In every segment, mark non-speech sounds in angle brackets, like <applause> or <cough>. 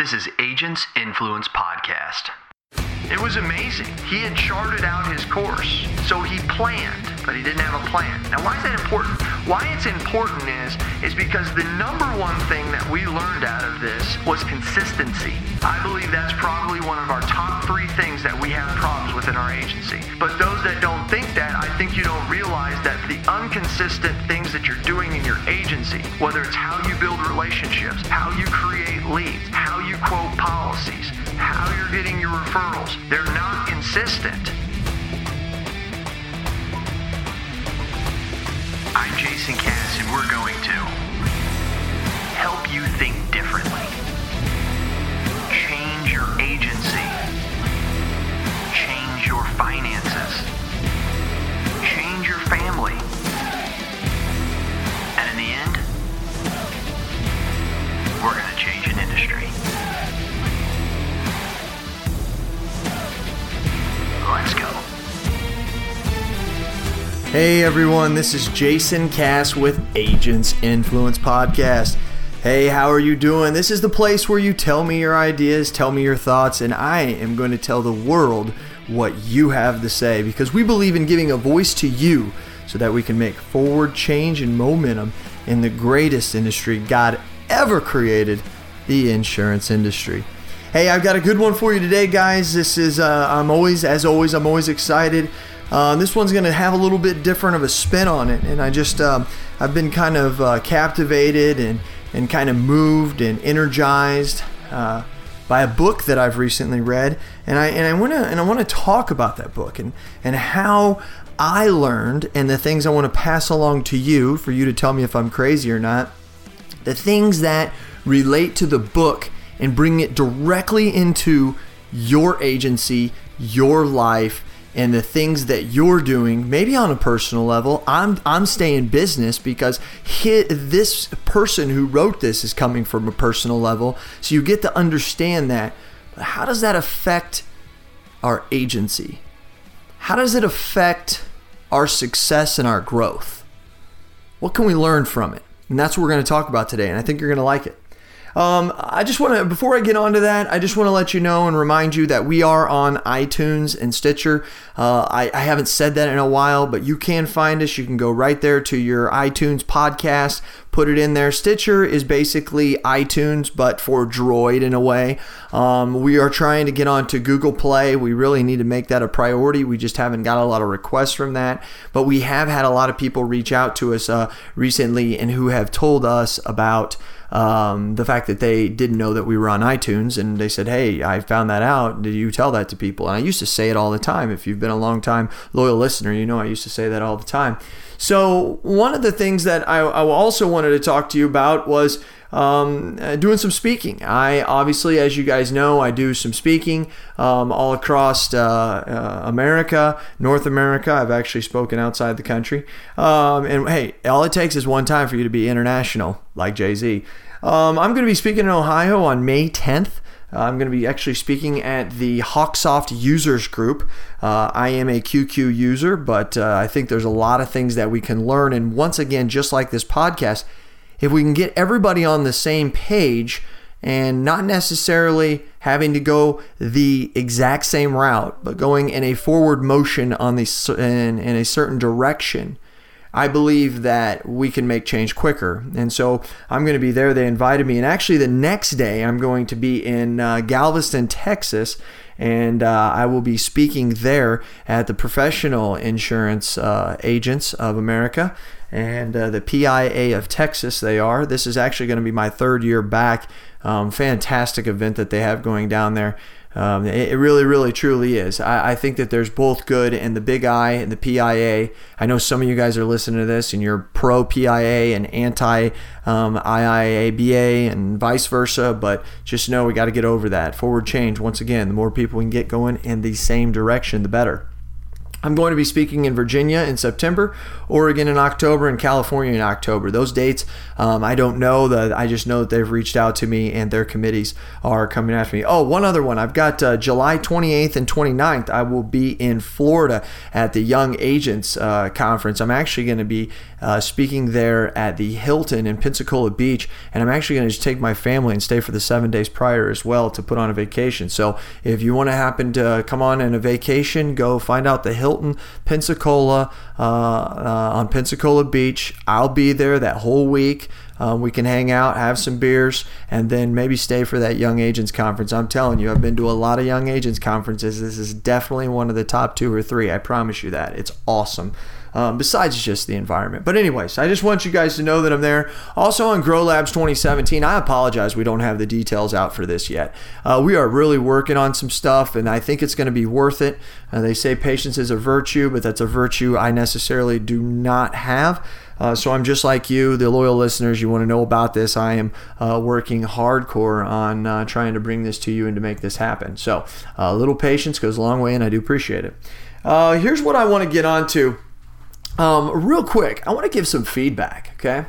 This is Agents Influence Podcast. It was amazing. He had charted out his course. So he planned, but he didn't have a plan. Now, why is that important? Why it's important is, is because the number one thing that we learned out of this was consistency. I believe that's probably one of our top three things that we have problems with in our agency. But those that don't think that, I think you don't realize that the inconsistent things that you're doing in your agency, whether it's how you build relationships, how you create leads, how you quote policies, how you're getting your referrals, they're not consistent. Jason Cass, and we're going to help you think differently, change your agency, change your finances, change your family, and in the end, we're going to change an industry. Let's go. Hey everyone, this is Jason Cass with Agents Influence Podcast. Hey, how are you doing? This is the place where you tell me your ideas, tell me your thoughts, and I am going to tell the world what you have to say because we believe in giving a voice to you so that we can make forward change and momentum in the greatest industry God ever created the insurance industry. Hey, I've got a good one for you today, guys. This is, uh, I'm always, as always, I'm always excited. Uh, this one's going to have a little bit different of a spin on it, and I just, um, I've been kind of uh, captivated and and kind of moved and energized uh, by a book that I've recently read, and I and I want to and I want to talk about that book and and how I learned and the things I want to pass along to you for you to tell me if I'm crazy or not. The things that relate to the book and bring it directly into your agency, your life, and the things that you're doing, maybe on a personal level. I'm I'm staying business because he, this person who wrote this is coming from a personal level, so you get to understand that. But how does that affect our agency? How does it affect our success and our growth? What can we learn from it? And that's what we're going to talk about today, and I think you're going to like it. Um, I just want to, before I get on to that, I just want to let you know and remind you that we are on iTunes and Stitcher. Uh, I, I, haven't said that in a while, but you can find us. You can go right there to your iTunes podcast, put it in there. Stitcher is basically iTunes, but for Droid in a way. Um, we are trying to get onto Google Play. We really need to make that a priority. We just haven't got a lot of requests from that, but we have had a lot of people reach out to us uh, recently and who have told us about um, the fact that they didn't know that we were on iTunes and they said, Hey, I found that out. Did you tell that to people? And I used to say it all the time. If you've been a long time loyal listener, you know I used to say that all the time. So, one of the things that I, I also wanted to talk to you about was um, uh, doing some speaking. I obviously, as you guys know, I do some speaking um, all across uh, uh, America, North America. I've actually spoken outside the country. Um, and hey, all it takes is one time for you to be international, like Jay Z. Um, I'm going to be speaking in Ohio on May 10th. Uh, I'm going to be actually speaking at the Hawksoft users group. Uh, I am a QQ user, but uh, I think there's a lot of things that we can learn. And once again, just like this podcast, if we can get everybody on the same page and not necessarily having to go the exact same route, but going in a forward motion on the in, in a certain direction, I believe that we can make change quicker. And so I'm going to be there. They invited me, and actually the next day I'm going to be in uh, Galveston, Texas, and uh, I will be speaking there at the Professional Insurance uh, Agents of America and uh, the PIA of Texas. They are. This is actually going to be my third year back. Um, fantastic event that they have going down there. Um, it, it, really, really, truly is. I, I, think that there's both good and the Big I and the PIA. I know some of you guys are listening to this and you're pro PIA and anti um, IIABA and vice versa, but just know we got to get over that. Forward change, once again, the more people we can get going in the same direction, the better. I'm going to be speaking in Virginia in September, Oregon in October, and California in October. Those dates, um, I don't know. That I just know that they've reached out to me and their committees are coming after me. Oh, one other one. I've got uh, July 28th and 29th. I will be in Florida at the Young Agents uh, Conference. I'm actually going to be uh, speaking there at the Hilton in Pensacola Beach, and I'm actually going to just take my family and stay for the seven days prior as well to put on a vacation. So if you want to happen to come on in a vacation, go find out the Hilton Hilton, Pensacola, uh, uh, on Pensacola Beach. I'll be there that whole week. Uh, we can hang out, have some beers, and then maybe stay for that Young Agents Conference. I'm telling you, I've been to a lot of Young Agents Conferences. This is definitely one of the top two or three. I promise you that. It's awesome um, besides just the environment. But, anyways, I just want you guys to know that I'm there. Also on Grow Labs 2017, I apologize we don't have the details out for this yet. Uh, we are really working on some stuff, and I think it's going to be worth it. Uh, they say patience is a virtue, but that's a virtue I necessarily do not have. Uh, so I'm just like you, the loyal listeners. You want to know about this? I am uh, working hardcore on uh, trying to bring this to you and to make this happen. So uh, a little patience goes a long way, and I do appreciate it. Uh, here's what I want to get on to um, real quick, I want to give some feedback, okay?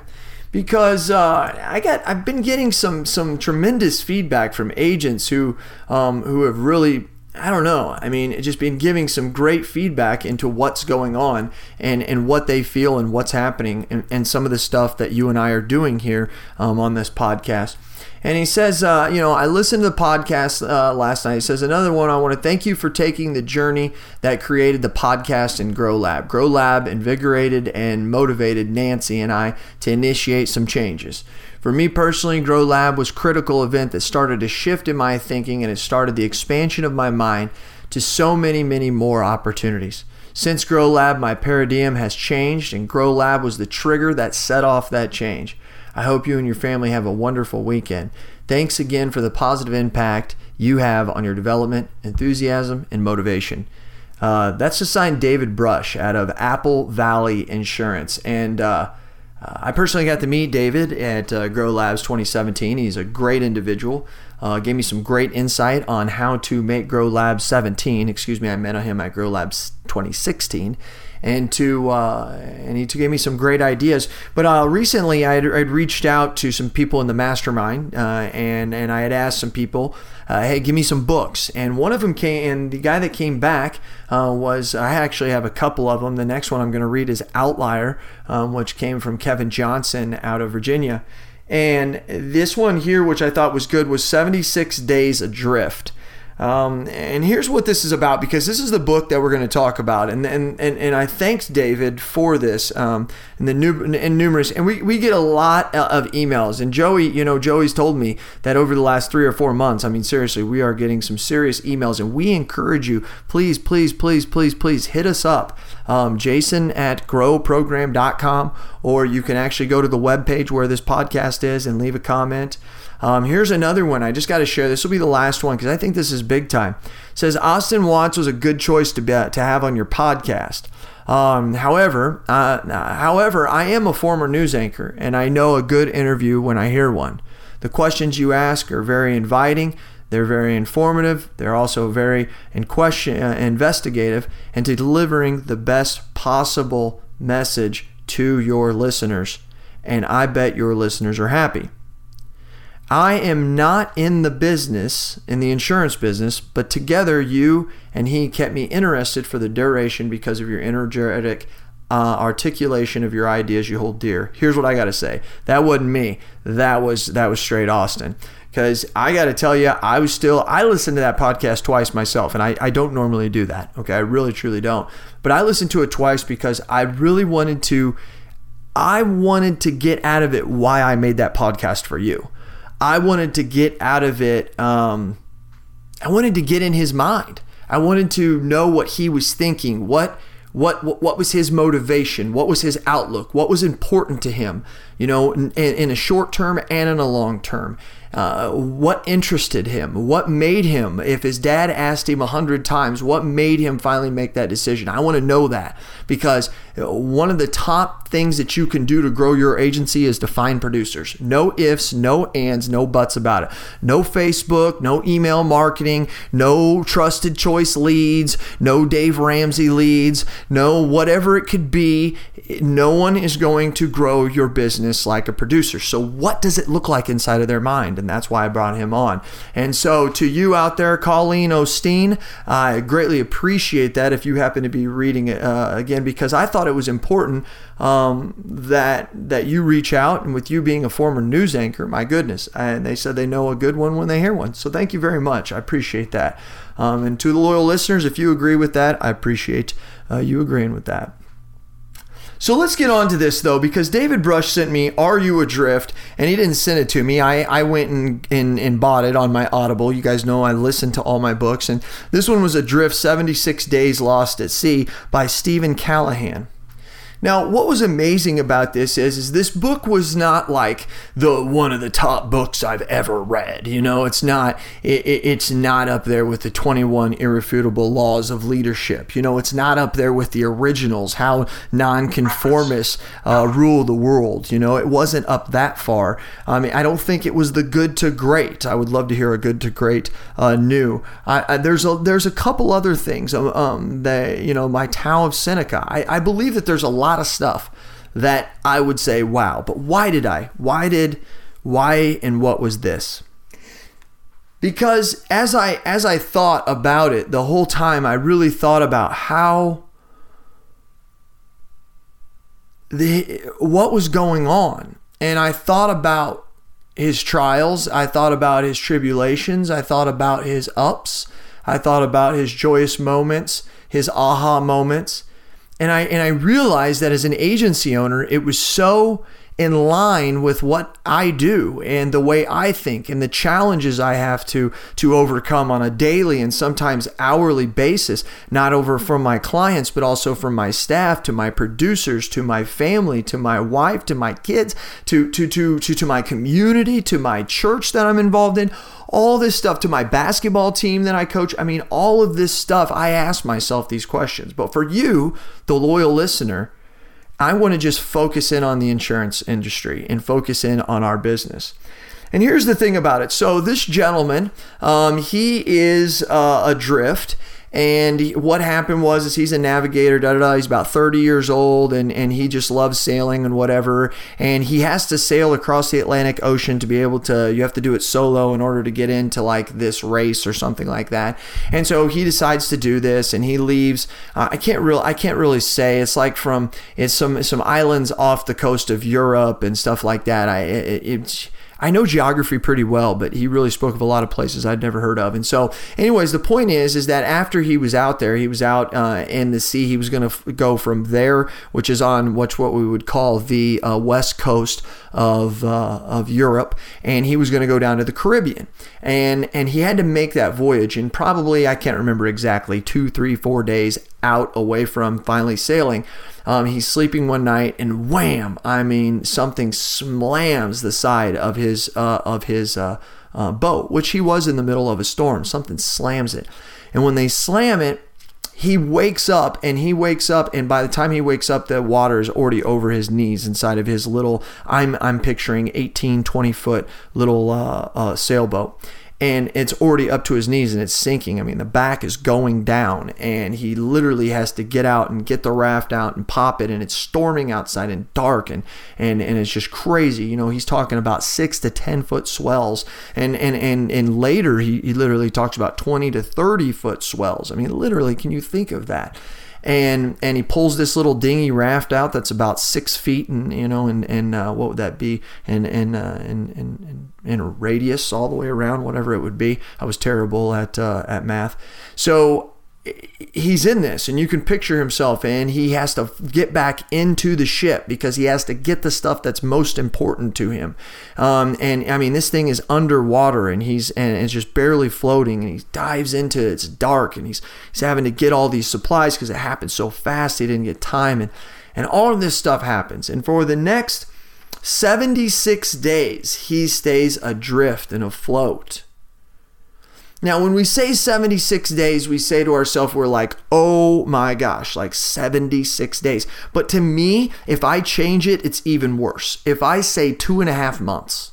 Because uh, I got, I've been getting some some tremendous feedback from agents who um, who have really I don't know. I mean, just been giving some great feedback into what's going on and, and what they feel and what's happening and, and some of the stuff that you and I are doing here um, on this podcast. And he says, uh, you know, I listened to the podcast uh, last night. He says, another one, I want to thank you for taking the journey that created the podcast and Grow Lab. Grow Lab invigorated and motivated Nancy and I to initiate some changes. For me personally, Grow Lab was critical event that started a shift in my thinking and it started the expansion of my mind to so many, many more opportunities. Since Grow Lab, my paradigm has changed, and Grow Lab was the trigger that set off that change. I hope you and your family have a wonderful weekend. Thanks again for the positive impact you have on your development, enthusiasm, and motivation. Uh, that's to sign David Brush out of Apple Valley Insurance. And uh, uh, I personally got to meet David at uh, Grow Labs 2017. He's a great individual. Uh, gave me some great insight on how to make Grow Labs 17. Excuse me, I met him at Grow Labs 2016 and to uh, and he gave me some great ideas. But uh, recently, I would reached out to some people in the mastermind, uh, and and I had asked some people, uh, hey, give me some books. And one of them came, and the guy that came back uh, was I actually have a couple of them. The next one I'm going to read is Outlier, um, which came from Kevin Johnson out of Virginia. And this one here, which I thought was good, was 76 Days Adrift. Um, and here's what this is about because this is the book that we're going to talk about. And, and, and, and I thanks David for this um, and the new, and numerous. And we, we get a lot of emails. And Joey, you know, Joey's told me that over the last three or four months, I mean, seriously, we are getting some serious emails. And we encourage you, please, please, please, please, please hit us up. Um, Jason at growprogram.com, or you can actually go to the webpage where this podcast is and leave a comment. Um, here's another one. I just got to share. This will be the last one because I think this is big time. It says Austin Watts was a good choice to be, to have on your podcast. Um, however, uh, however, I am a former news anchor and I know a good interview when I hear one. The questions you ask are very inviting. They're very informative. They're also very in question, uh, investigative, and to delivering the best possible message to your listeners. And I bet your listeners are happy. I am not in the business, in the insurance business, but together you and he kept me interested for the duration because of your energetic uh, articulation of your ideas you hold dear. Here's what I got to say. That wasn't me. That was that was straight Austin. Because I got to tell you, I was still I listened to that podcast twice myself, and I, I don't normally do that. Okay, I really truly don't. But I listened to it twice because I really wanted to. I wanted to get out of it why I made that podcast for you. I wanted to get out of it. Um, I wanted to get in his mind. I wanted to know what he was thinking. What what what was his motivation? What was his outlook? What was important to him? You know, in, in a short term and in a long term. Uh, what interested him? What made him? If his dad asked him a hundred times, what made him finally make that decision? I want to know that because one of the top things that you can do to grow your agency is to find producers. No ifs, no ands, no buts about it. No Facebook, no email marketing, no trusted choice leads, no Dave Ramsey leads, no whatever it could be. No one is going to grow your business like a producer. So, what does it look like inside of their mind? And that's why I brought him on. And so, to you out there, Colleen Osteen, I greatly appreciate that if you happen to be reading it uh, again, because I thought it was important um, that that you reach out. And with you being a former news anchor, my goodness, and they said they know a good one when they hear one. So, thank you very much. I appreciate that. Um, and to the loyal listeners, if you agree with that, I appreciate uh, you agreeing with that. So let's get on to this though, because David Brush sent me Are You Adrift? And he didn't send it to me. I, I went and, and, and bought it on my Audible. You guys know I listen to all my books. And this one was Adrift 76 Days Lost at Sea by Steven Callahan. Now, what was amazing about this is, is this book was not like the one of the top books I've ever read. You know, it's not it, it's not up there with the 21 irrefutable laws of leadership. You know, it's not up there with the originals, how nonconformists uh, rule the world. You know, it wasn't up that far. I mean, I don't think it was the good to great. I would love to hear a good to great uh, new. I, I, there's a there's a couple other things. Um, um that you know, my Tao of Seneca. I, I believe that there's a lot lot of stuff that I would say, wow, but why did I? Why did, why and what was this? Because as I as I thought about it the whole time, I really thought about how the what was going on. And I thought about his trials, I thought about his tribulations, I thought about his ups, I thought about his joyous moments, his aha moments. And I and I realized that as an agency owner, it was so in line with what I do and the way I think and the challenges I have to to overcome on a daily and sometimes hourly basis not over from my clients but also from my staff to my producers to my family to my wife to my kids to to to to, to my community to my church that I'm involved in all this stuff to my basketball team that I coach. I mean, all of this stuff, I ask myself these questions. But for you, the loyal listener, I want to just focus in on the insurance industry and focus in on our business. And here's the thing about it. So this gentleman, um, he is uh, adrift and what happened was is he's a navigator, da da da. He's about 30 years old and, and he just loves sailing and whatever. And he has to sail across the Atlantic Ocean to be able to, you have to do it solo in order to get into like this race or something like that. And so he decides to do this and he leaves. Uh, I can't real I can't really say. It's like from, it's some, some islands off the coast of Europe and stuff like that. I, it, I know geography pretty well, but he really spoke of a lot of places I'd never heard of. And so, anyways, the point is, is that after he was out there, he was out uh, in the sea. He was going to f- go from there, which is on what's what we would call the uh, west coast of uh, of Europe, and he was going to go down to the Caribbean, and and he had to make that voyage, and probably I can't remember exactly two, three, four days out away from finally sailing. Um, he's sleeping one night, and wham! I mean, something slams the side of his uh, of his uh, uh, boat, which he was in the middle of a storm. Something slams it, and when they slam it, he wakes up and he wakes up and by the time he wakes up the water is already over his knees inside of his little i'm i'm picturing 18 20 foot little uh, uh, sailboat and it's already up to his knees and it's sinking. I mean, the back is going down, and he literally has to get out and get the raft out and pop it, and it's storming outside and dark, and and and it's just crazy. You know, he's talking about six to ten foot swells, and and and and later he, he literally talks about twenty to thirty foot swells. I mean, literally, can you think of that? And and he pulls this little dinghy raft out that's about six feet and you know and and uh, what would that be? And and uh, and and in a radius all the way around whatever it would be. I was terrible at uh, at math. So he's in this and you can picture himself and he has to get back into the ship because he has to get the stuff that's most important to him. Um, and i mean this thing is underwater and he's and it's just barely floating and he dives into it. It's dark and he's he's having to get all these supplies because it happened so fast he didn't get time and and all of this stuff happens. And for the next 76 days he stays adrift and afloat. Now, when we say 76 days, we say to ourselves, we're like, oh my gosh, like 76 days. But to me, if I change it, it's even worse. If I say two and a half months,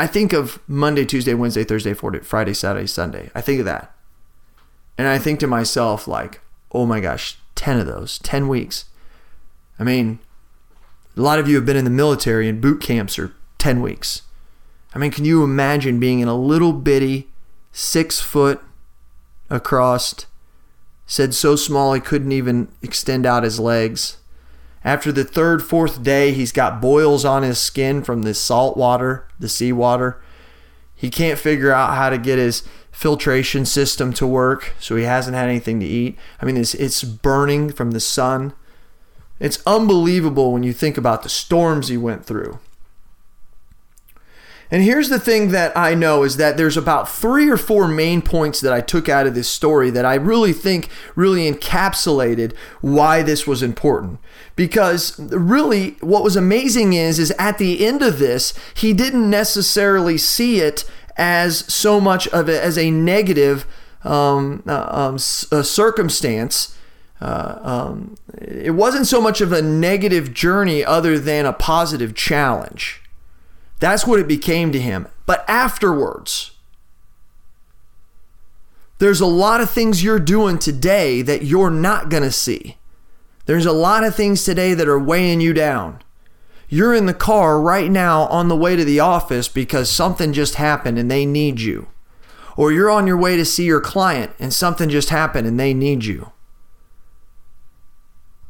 I think of Monday, Tuesday, Wednesday, Thursday, Friday, Saturday, Sunday. I think of that. And I think to myself, like, oh my gosh, 10 of those, 10 weeks. I mean, a lot of you have been in the military and boot camps are 10 weeks. I mean, can you imagine being in a little bitty, six foot across, said so small he couldn't even extend out his legs? After the third, fourth day, he's got boils on his skin from the salt water, the seawater. He can't figure out how to get his filtration system to work, so he hasn't had anything to eat. I mean, it's, it's burning from the sun. It's unbelievable when you think about the storms he went through. And here's the thing that I know is that there's about three or four main points that I took out of this story that I really think really encapsulated why this was important. Because really what was amazing is is at the end of this, he didn't necessarily see it as so much of it as a negative um, uh, um, circumstance. Uh, um, it wasn't so much of a negative journey other than a positive challenge. That's what it became to him. But afterwards, there's a lot of things you're doing today that you're not going to see. There's a lot of things today that are weighing you down. You're in the car right now on the way to the office because something just happened and they need you. Or you're on your way to see your client and something just happened and they need you.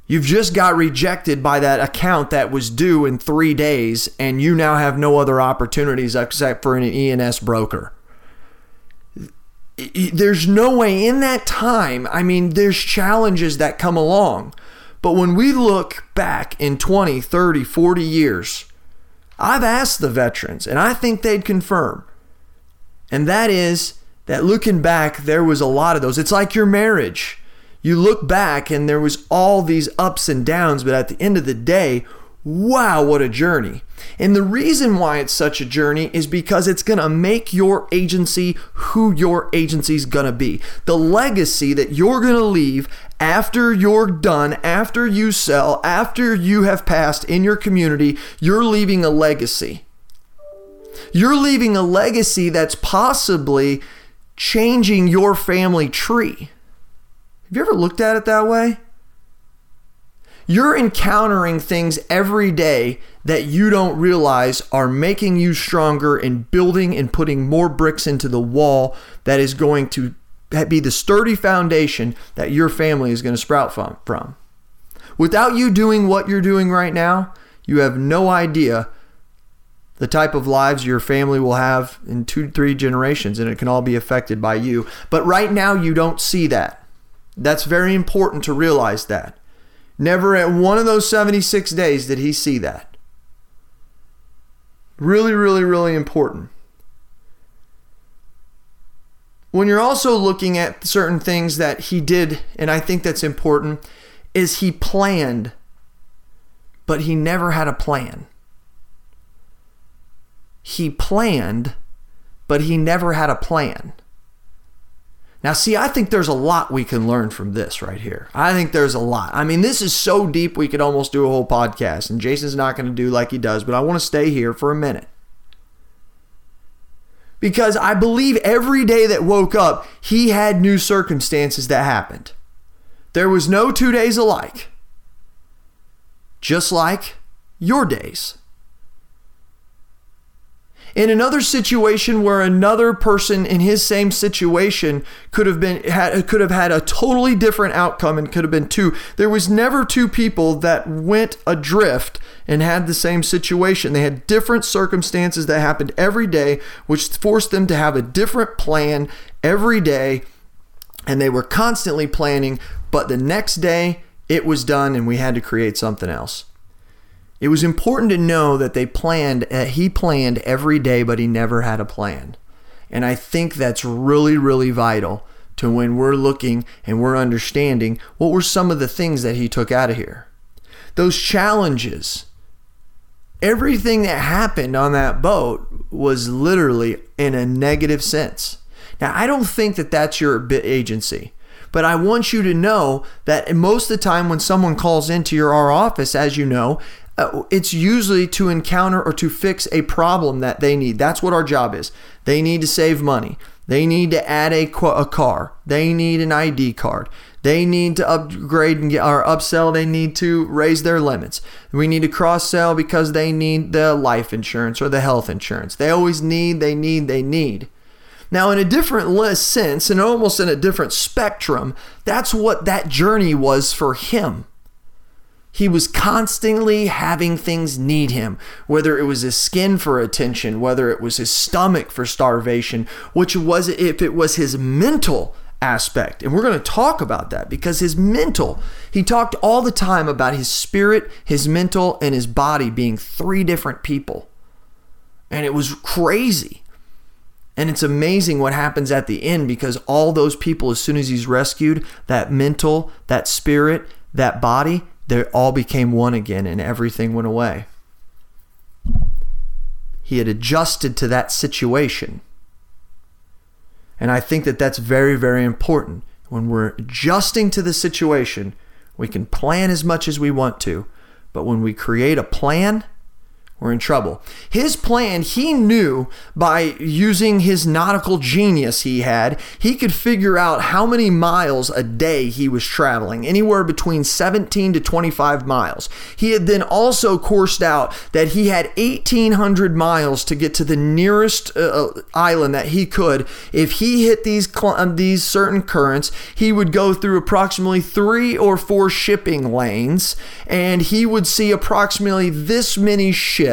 You've just got rejected by that account that was due in three days, and you now have no other opportunities except for an E&S broker. There's no way in that time, I mean, there's challenges that come along. But when we look back in 20, 30, 40 years, I've asked the veterans, and I think they'd confirm. And that is that looking back, there was a lot of those. It's like your marriage you look back and there was all these ups and downs, but at the end of the day, wow, what a journey. And the reason why it's such a journey is because it's going to make your agency who your agency is going to be. The legacy that you're going to leave after you're done, after you sell, after you have passed in your community, you're leaving a legacy. You're leaving a legacy that's possibly changing your family tree. Have you ever looked at it that way? You're encountering things every day that you don't realize are making you stronger and building and putting more bricks into the wall that is going to be the sturdy foundation that your family is going to sprout from. Without you doing what you're doing right now, you have no idea the type of lives your family will have in two, three generations, and it can all be affected by you. But right now, you don't see that. That's very important to realize that. Never at one of those 76 days did he see that. Really, really, really important. When you're also looking at certain things that he did, and I think that's important, is he planned, but he never had a plan. He planned, but he never had a plan. Now, see, I think there's a lot we can learn from this right here. I think there's a lot. I mean, this is so deep we could almost do a whole podcast, and Jason's not going to do like he does, but I want to stay here for a minute. Because I believe every day that woke up, he had new circumstances that happened. There was no two days alike, just like your days in another situation where another person in his same situation could have been had could have had a totally different outcome and could have been two. There was never two people that went adrift and had the same situation. They had different circumstances that happened every day which forced them to have a different plan every day. And they were constantly planning but the next day it was done and we had to create something else it was important to know that they planned, uh, he planned every day, but he never had a plan. And I think that's really, really vital to when we're looking and we're understanding what were some of the things that he took out of here. Those challenges everything that happened on that boat was literally in a negative sense. Now, I don't think that that's your agency, but I want you to know that most of the time when someone calls into your our office, as you know, uh, it's usually to encounter or to fix a problem that they need. That's what our job is. They need to save money. They need to add a, a car. They need an ID card. They need to upgrade and get, or upsell. They need to raise their limits. We need to cross sell because they need the life insurance or the health insurance. They always need, they need, they need. Now, in a different sense and almost in a different spectrum, that's what that journey was for him. He was constantly having things need him, whether it was his skin for attention, whether it was his stomach for starvation, which was if it was his mental aspect. And we're going to talk about that because his mental, he talked all the time about his spirit, his mental, and his body being three different people. And it was crazy. And it's amazing what happens at the end because all those people, as soon as he's rescued, that mental, that spirit, that body, they all became one again and everything went away. He had adjusted to that situation. And I think that that's very, very important. When we're adjusting to the situation, we can plan as much as we want to, but when we create a plan, we're in trouble. His plan, he knew by using his nautical genius he had, he could figure out how many miles a day he was traveling, anywhere between 17 to 25 miles. He had then also coursed out that he had 1,800 miles to get to the nearest uh, uh island that he could. If he hit these, um, these certain currents, he would go through approximately three or four shipping lanes, and he would see approximately this many ships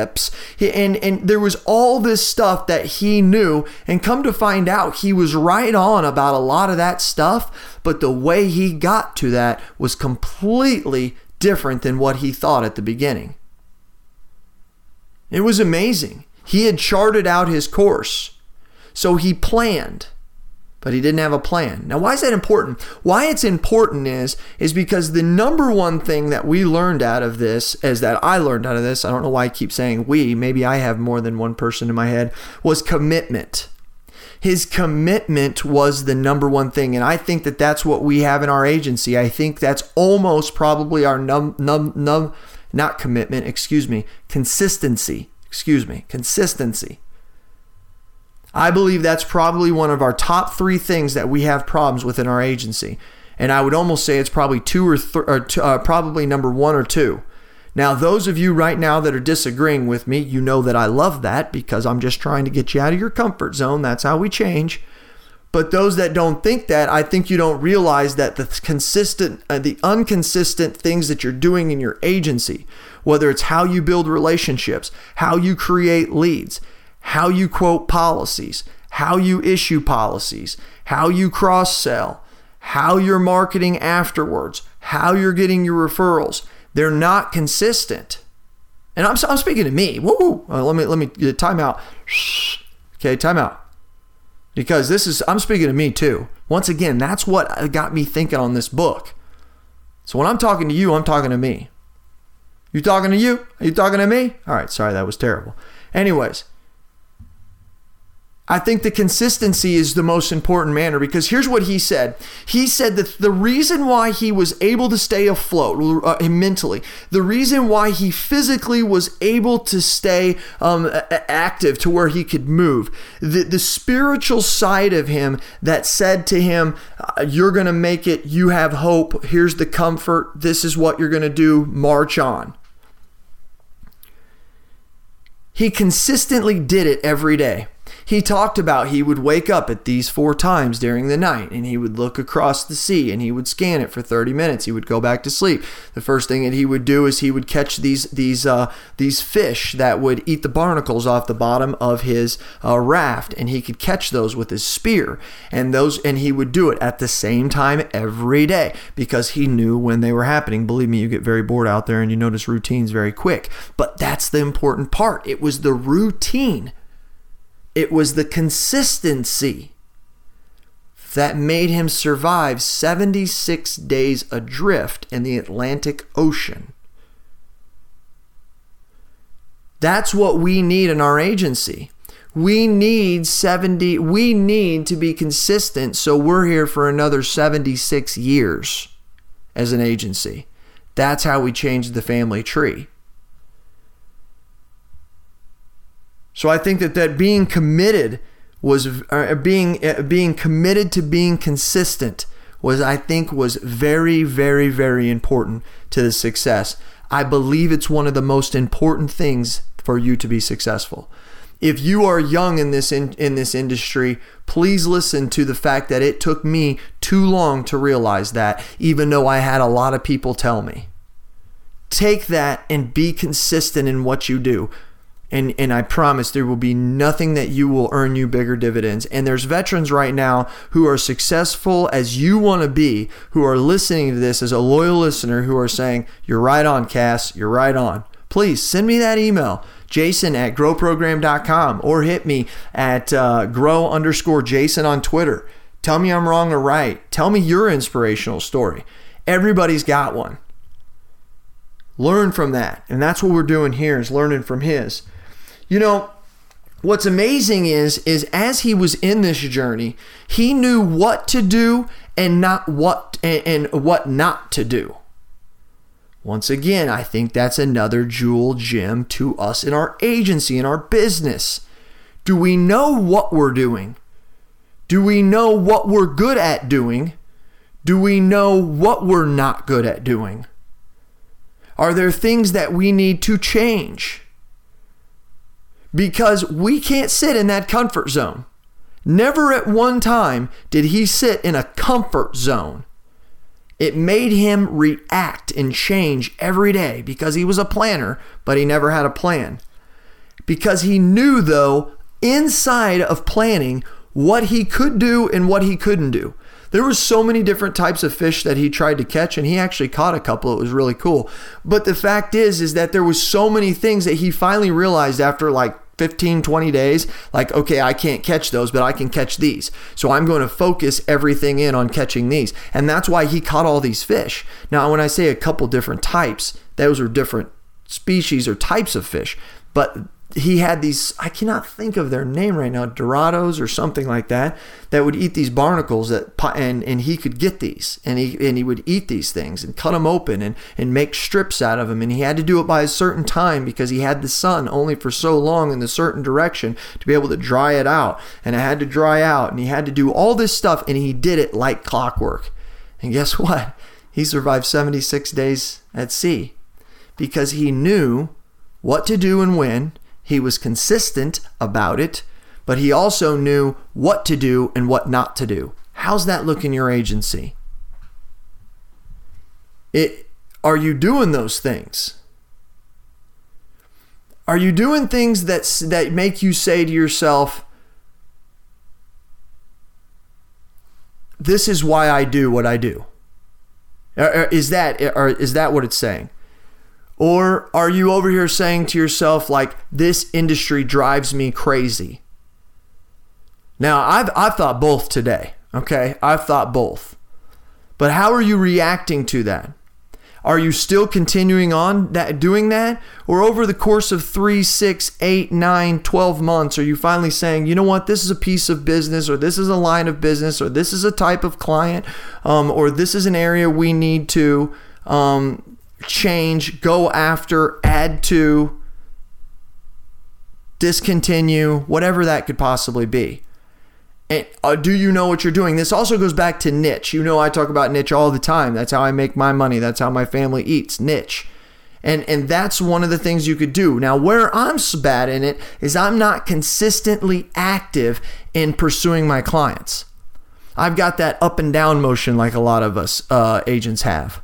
And, and there was all this stuff that he knew. And come to find out, he was right on about a lot of that stuff. But the way he got to that was completely different than what he thought at the beginning. It was amazing. He had charted out his course. So he planned but he didn't have a plan. Now, why is that important? Why it's important is is because the number one thing that we learned out of this is that I learned out of this. I don't know why I keep saying we. Maybe I have more than one person in my head. Was commitment. His commitment was the number one thing, and I think that that's what we have in our agency. I think that's almost probably our num num num not commitment. Excuse me, consistency. Excuse me, consistency. I believe that's probably one of our top three things that we have problems with in our agency. And I would almost say it's probably two or, th- or uh, probably number one or two. Now, those of you right now that are disagreeing with me, you know that I love that because I'm just trying to get you out of your comfort zone. That's how we change. But those that don't think that, I think you don't realize that the consistent, uh, the inconsistent things that you're doing in your agency, whether it's how you build relationships, how you create leads, how you quote policies, how you issue policies, how you cross sell, how you're marketing afterwards, how you're getting your referrals. They're not consistent. And I'm, I'm speaking to me. Whoa, uh, let me let me time out. Okay, time out. Because this is I'm speaking to me too. Once again, that's what got me thinking on this book. So when I'm talking to you, I'm talking to me. You talking to you? Are you talking to me? All right, sorry, that was terrible. Anyways, I think the consistency is the most important manner because here's what he said. He said that the reason why he was able to stay afloat uh, mentally, the reason why he physically was able to stay um, active to where he could move, the, the spiritual side of him that said to him, uh, You're going to make it, you have hope, here's the comfort, this is what you're going to do, march on. He consistently did it every day. He talked about he would wake up at these four times during the night and he would look across the sea and he would scan it for 30 minutes. He would go back to sleep. The first thing that he would do is he would catch these these uh, these fish that would eat the barnacles off the bottom of his uh, raft and he could catch those with his spear and those and he would do it at the same time every day because he knew when they were happening. Believe me, you get very bored out there and you notice routines very quick. But that's the important part. It was the routine it was the consistency that made him survive 76 days adrift in the Atlantic Ocean. That's what we need in our agency. We need 70, we need to be consistent so we're here for another 76 years as an agency. That's how we change the family tree. So I think that that being committed was uh, being uh, being committed to being consistent was I think was very very very important to the success. I believe it's one of the most important things for you to be successful. If you are young in this in, in this industry, please listen to the fact that it took me too long to realize that even though I had a lot of people tell me. Take that and be consistent in what you do and and I promise there will be nothing that you will earn you bigger dividends. And there's veterans right now who are successful as you want to be, who are listening to this as a loyal listener, who are saying, "You're right on, Cass. You're right on." Please send me that email, Jason at growprogram.com, or hit me at uh, grow underscore Jason on Twitter. Tell me I'm wrong or right. Tell me your inspirational story. Everybody's got one. Learn from that. And that's what we're doing here is learning from his. You know, what's amazing is is as he was in this journey, he knew what to do and not what and, and what not to do. Once again, I think that's another jewel gem to us in our agency, in our business. Do we know what we're doing? Do we know what we're good at doing? Do we know what we're not good at doing? Are there things that we need to change? Because we can't sit in that comfort zone. Never at one time did he sit in a comfort zone. It made him react and change every day because he was a planner, but he never had a plan. Because he knew, though, inside of planning, what he could do and what he couldn't do. There were so many different types of fish that he tried to catch and he actually caught a couple. It was really cool. But the fact is is that there was so many things that he finally realized after like 15, 20 days, like, okay, I can't catch those, but I can catch these. So I'm going to focus everything in on catching these. And that's why he caught all these fish. Now, when I say a couple different types, those are different species or types of fish. But he had these I cannot think of their name right now Dorados or something like that that would eat these barnacles that and and he could get these. And he and he would eat these things and cut them open and and make strips out of them and he had to do it by a certain time because he had the sun only for so long in a certain direction to be able to dry it out. And it had to dry out and he had to do all this stuff and he did it like clockwork. And guess <laughs> what? He survived 76 days at sea because he knew what to do and when he was consistent about it, but he also knew what to do and what not to do. How's that look in your agency? It, are you doing those things? Are you doing things that, that make you say to yourself, this is why I do what I do? Is that, is that what it's saying? Or are you over here saying to yourself, like, this industry drives me crazy? Now, I've, I've thought both today, okay? I've thought both. But how are you reacting to that? Are you still continuing on that doing that? Or over the course of three, six, eight, nine, 12 months, are you finally saying, you know what, this is a piece of business, or this is a line of business, or this is a type of client, um, or this is an area we need to um, change, go after, add to, discontinue, whatever that could possibly be. And uh, do you know what you're doing? This also goes back to niche. You know, I talk about niche all the time. That's how I make my money. That's how my family eats niche. And, and that's one of the things you could do. Now, where I'm bad in it is I'm not consistently active in pursuing my clients. I've got that up and down motion like a lot of us uh, agents have.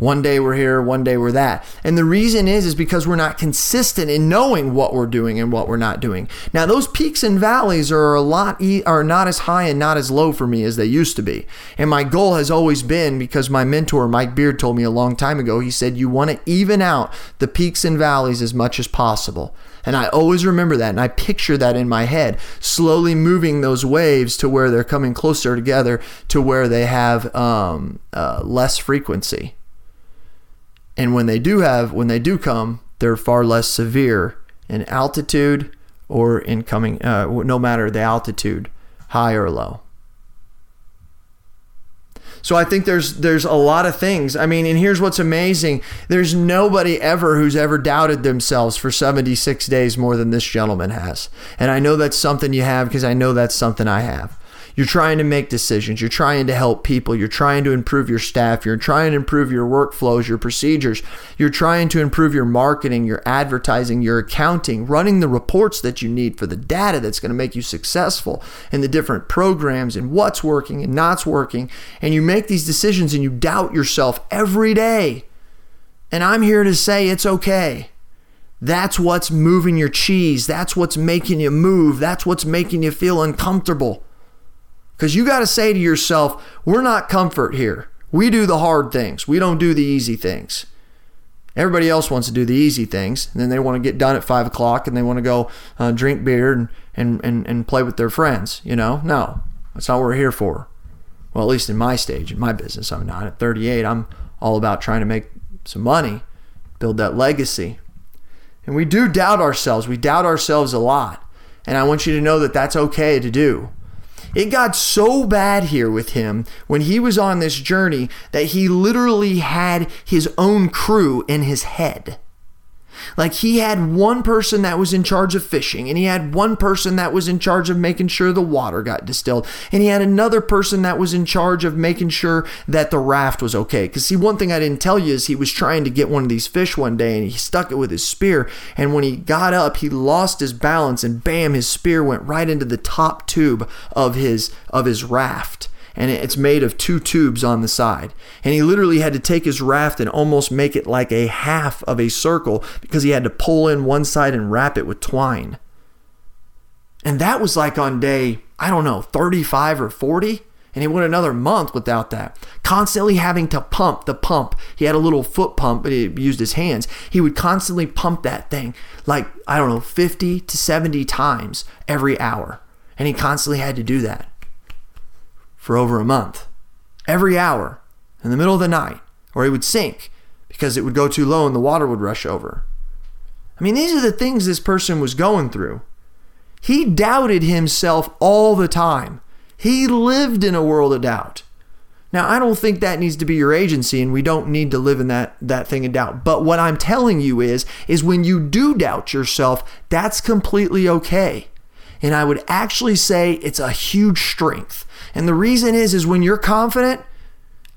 One day we're here, one day we're that. And the reason is is because we're not consistent in knowing what we're doing and what we're not doing. Now those peaks and valleys are a lot are not as high and not as low for me as they used to be. And my goal has always been because my mentor Mike Beard told me a long time ago, he said you want to even out the peaks and valleys as much as possible. And I always remember that and I picture that in my head, slowly moving those waves to where they're coming closer together to where they have um, uh, less frequency. And when they do have, when they do come, they're far less severe in altitude or in coming, uh, no matter the altitude, high or low. So I think there's there's a lot of things. I mean, and here's what's amazing. There's nobody ever who's ever doubted themselves for 76 days more than this gentleman has. And I know that's something you have because I know that's something I have. You're trying to make decisions. You're trying to help people. You're trying to improve your staff. You're trying to improve your workflows, your procedures. You're trying to improve your marketing, your advertising, your accounting, running the reports that you need for the data that's going to make you successful and the different programs and what's working and not's working. And you make these decisions and you doubt yourself every day. And I'm here to say it's okay. That's what's moving your cheese. That's what's making you move. That's what's making you feel uncomfortable. Because you got to say to yourself, we're not comfort here. We do the hard things, we don't do the easy things. Everybody else wants to do the easy things, and then they want to get done at five o'clock and they want to go uh, drink beer and, and, and, and play with their friends. You know, no, that's not what we're here for. Well, at least in my stage, in my business, I'm not. At 38, I'm all about trying to make some money, build that legacy. And we do doubt ourselves. We doubt ourselves a lot. And I want you to know that that's okay to do. It got so bad here with him when he was on this journey that he literally had his own crew in his head. Like he had one person that was in charge of fishing, and he had one person that was in charge of making sure the water got distilled, and he had another person that was in charge of making sure that the raft was okay. Because, see, one thing I didn't tell you is he was trying to get one of these fish one day and he stuck it with his spear, and when he got up, he lost his balance, and bam, his spear went right into the top tube of his of his raft and it's made of two tubes on the side. And he literally had to take his raft and almost make it like a half of a circle because he had to pull in one side and wrap it with twine. And that was like on day, I don't know, 35 or 40. And he went another month without that. Constantly having to pump the pump. He had a little foot pump, but he used his hands. He would constantly pump that thing like, I don't know, 50 to 70 times every hour. And he constantly had to do that for over a month, every hour in the middle of the night, or he would sink because it would go too low and the water would rush over. I mean, these are the things this person was going through. He doubted himself all the time. He lived in a world of doubt. Now, I don't think that needs to be your agency and we don't need to live in that that thing of doubt. But what I'm telling you is is when you do doubt yourself, that's completely okay. And I would actually say it's a huge strength. And the reason is, is when you're confident,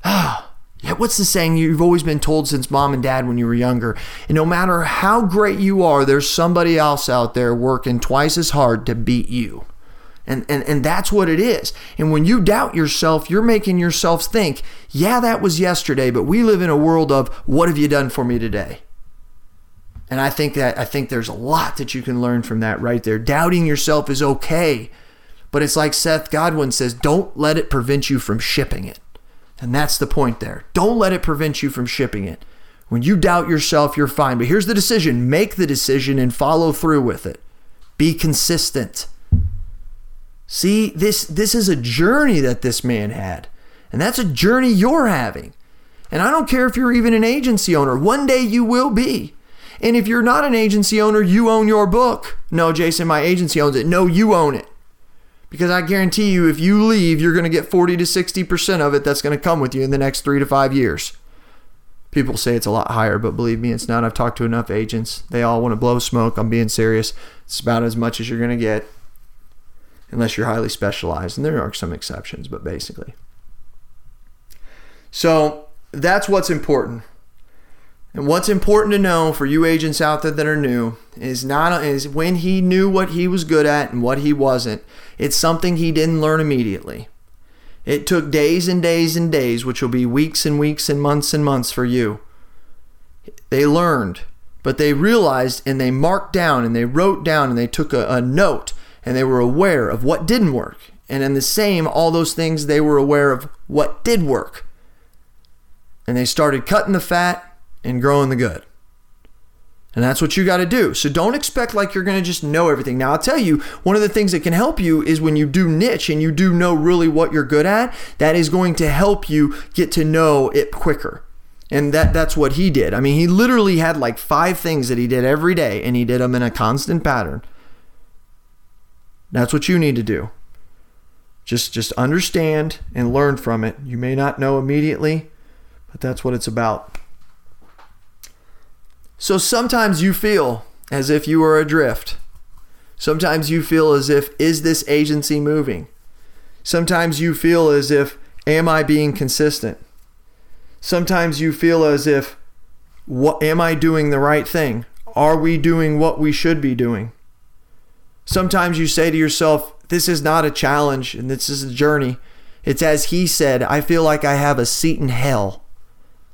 ah, yeah, what's the saying you've always been told since mom and dad when you were younger? And no matter how great you are, there's somebody else out there working twice as hard to beat you. And, and, and that's what it is. And when you doubt yourself, you're making yourself think, yeah, that was yesterday, but we live in a world of what have you done for me today? And I think that I think there's a lot that you can learn from that right there. Doubting yourself is okay. But it's like Seth Godin says, don't let it prevent you from shipping it. And that's the point there. Don't let it prevent you from shipping it. When you doubt yourself, you're fine. But here's the decision make the decision and follow through with it. Be consistent. See, this, this is a journey that this man had. And that's a journey you're having. And I don't care if you're even an agency owner, one day you will be. And if you're not an agency owner, you own your book. No, Jason, my agency owns it. No, you own it. Because I guarantee you, if you leave, you're going to get 40 to 60% of it that's going to come with you in the next three to five years. People say it's a lot higher, but believe me, it's not. I've talked to enough agents. They all want to blow smoke. I'm being serious. It's about as much as you're going to get, unless you're highly specialized. And there are some exceptions, but basically. So that's what's important. And what's important to know for you agents out there that are new is not is when he knew what he was good at and what he wasn't. It's something he didn't learn immediately. It took days and days and days, which will be weeks and weeks and months and months for you. They learned, but they realized and they marked down and they wrote down and they took a, a note and they were aware of what didn't work. And in the same, all those things, they were aware of what did work. And they started cutting the fat and growing the good. And that's what you got to do. So don't expect like you're going to just know everything. Now, I'll tell you, one of the things that can help you is when you do niche and you do know really what you're good at, that is going to help you get to know it quicker. And that that's what he did. I mean, he literally had like five things that he did every day and he did them in a constant pattern. That's what you need to do. Just just understand and learn from it. You may not know immediately, but that's what it's about. So sometimes you feel as if you are adrift. Sometimes you feel as if is this agency moving? Sometimes you feel as if am I being consistent? Sometimes you feel as if what am I doing the right thing? Are we doing what we should be doing? Sometimes you say to yourself, this is not a challenge and this is a journey. It's as he said, I feel like I have a seat in hell.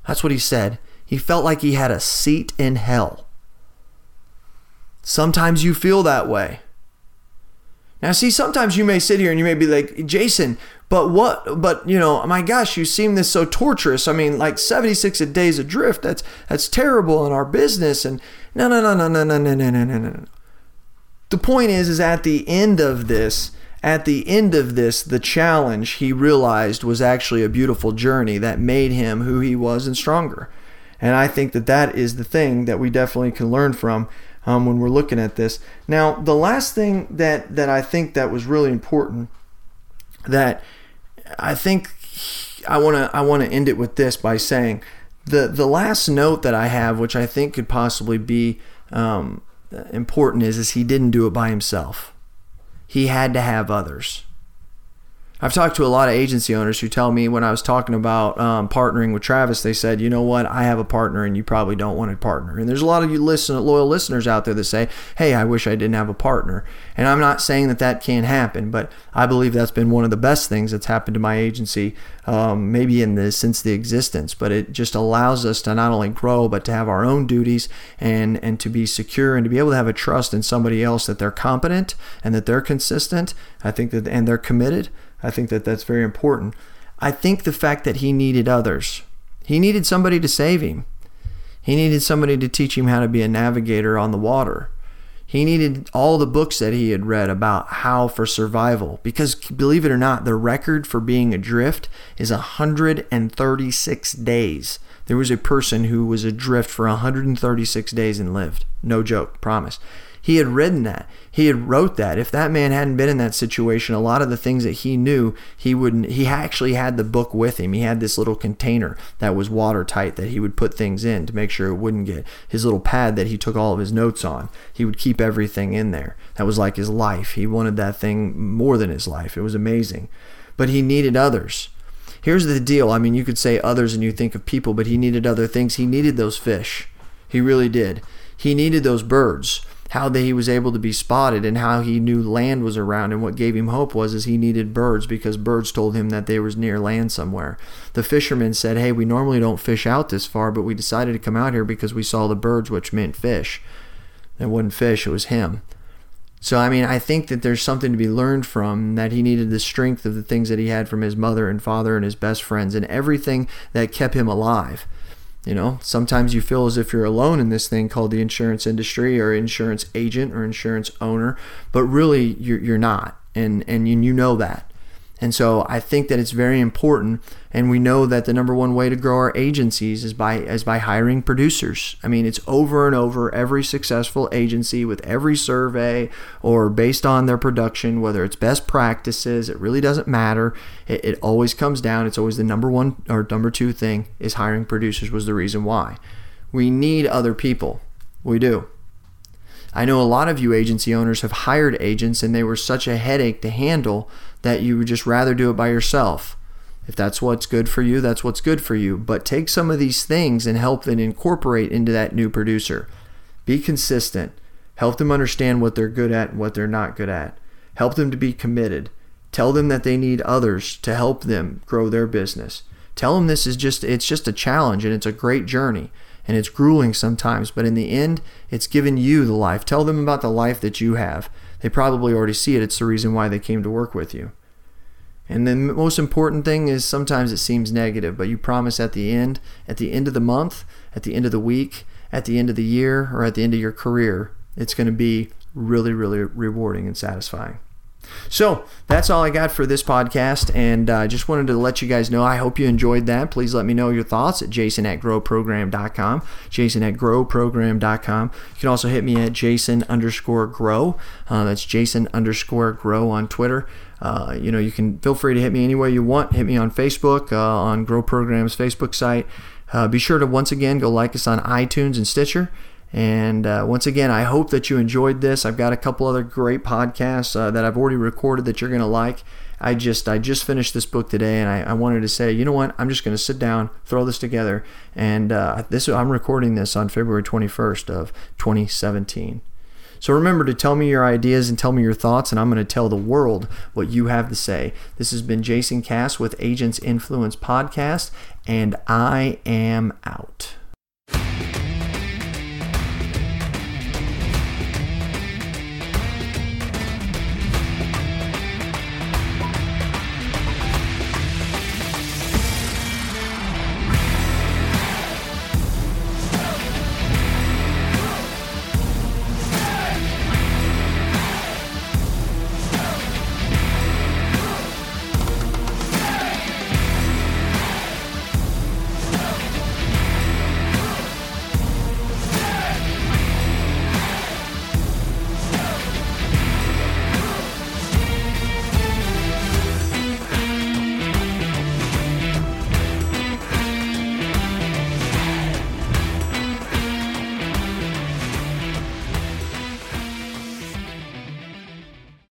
That's what he said. He felt like he had a seat in hell. Sometimes you feel that way. Now, see, sometimes you may sit here and you may be like, Jason, but what, but you know, my gosh, you seem this so torturous. I mean, like 76 days adrift, that's, that's terrible in our business. And no, no, no, no, no, no, no, no, no, no, no. The point is, is at the end of this, at the end of this, the challenge he realized was actually a beautiful journey that made him who he was and stronger. And I think that that is the thing that we definitely can learn from um, when we're looking at this. Now, the last thing that that I think that was really important that I think I want to I want to end it with this by saying the the last note that I have, which I think could possibly be um, important, is is he didn't do it by himself. He had to have others. I've talked to a lot of agency owners who tell me when I was talking about um, partnering with Travis, they said, you know what, I have a partner and you probably don't want a partner. And there's a lot of you listen, loyal listeners out there that say, hey, I wish I didn't have a partner. And I'm not saying that that can't happen, but I believe that's been one of the best things that's happened to my agency, um, maybe in the since the existence. But it just allows us to not only grow, but to have our own duties and and to be secure and to be able to have a trust in somebody else that they're competent and that they're consistent. I think that and they're committed. I think that that's very important. I think the fact that he needed others, he needed somebody to save him. He needed somebody to teach him how to be a navigator on the water. He needed all the books that he had read about how for survival. Because believe it or not, the record for being adrift is 136 days. There was a person who was adrift for 136 days and lived. No joke, promise. He had written that. He had wrote that. If that man hadn't been in that situation, a lot of the things that he knew, he wouldn't. He actually had the book with him. He had this little container that was watertight that he would put things in to make sure it wouldn't get his little pad that he took all of his notes on. He would keep everything in there. That was like his life. He wanted that thing more than his life. It was amazing. But he needed others. Here's the deal. I mean, you could say others and you think of people, but he needed other things. He needed those fish. He really did. He needed those birds how they, he was able to be spotted and how he knew land was around. And what gave him hope was is he needed birds because birds told him that they was near land somewhere. The fishermen said hey we normally don't fish out this far but we decided to come out here because we saw the birds which meant fish. It wasn't fish it was him. So i mean i think that there's something to be learned from that he needed the strength of the things that he had from his mother and father and his best friends and everything that kept him alive you know, sometimes you feel as if you're alone in this thing called the insurance industry or insurance agent or insurance owner, but really you're, you're not. And, and you, you know that. And so I think that it's very important, and we know that the number one way to grow our agencies is by is by hiring producers. I mean, it's over and over every successful agency with every survey or based on their production, whether it's best practices, it really doesn't matter. It, it always comes down. It's always the number one or number two thing is hiring producers was the reason why. We need other people. We do. I know a lot of you agency owners have hired agents and they were such a headache to handle that you would just rather do it by yourself. If that's what's good for you, that's what's good for you. But take some of these things and help them incorporate into that new producer. Be consistent. Help them understand what they're good at and what they're not good at. Help them to be committed. Tell them that they need others to help them grow their business. Tell them this is just it's just a challenge and it's a great journey and it's grueling sometimes, but in the end, it's given you the life. Tell them about the life that you have. They probably already see it. It's the reason why they came to work with you. And the most important thing is sometimes it seems negative, but you promise at the end, at the end of the month, at the end of the week, at the end of the year, or at the end of your career, it's going to be really, really rewarding and satisfying. So that's all I got for this podcast, and I uh, just wanted to let you guys know. I hope you enjoyed that. Please let me know your thoughts at jason at growprogram.com. Jason at growprogram.com. You can also hit me at jason underscore grow. Uh, that's jason underscore grow on Twitter. Uh, you know, you can feel free to hit me any way you want. Hit me on Facebook, uh, on Grow Programs Facebook site. Uh, be sure to once again go like us on iTunes and Stitcher. And uh, once again, I hope that you enjoyed this. I've got a couple other great podcasts uh, that I've already recorded that you're going to like. I just I just finished this book today, and I, I wanted to say, you know what? I'm just going to sit down, throw this together, and uh, this I'm recording this on February 21st of 2017. So remember to tell me your ideas and tell me your thoughts, and I'm going to tell the world what you have to say. This has been Jason Cass with Agents Influence Podcast, and I am out.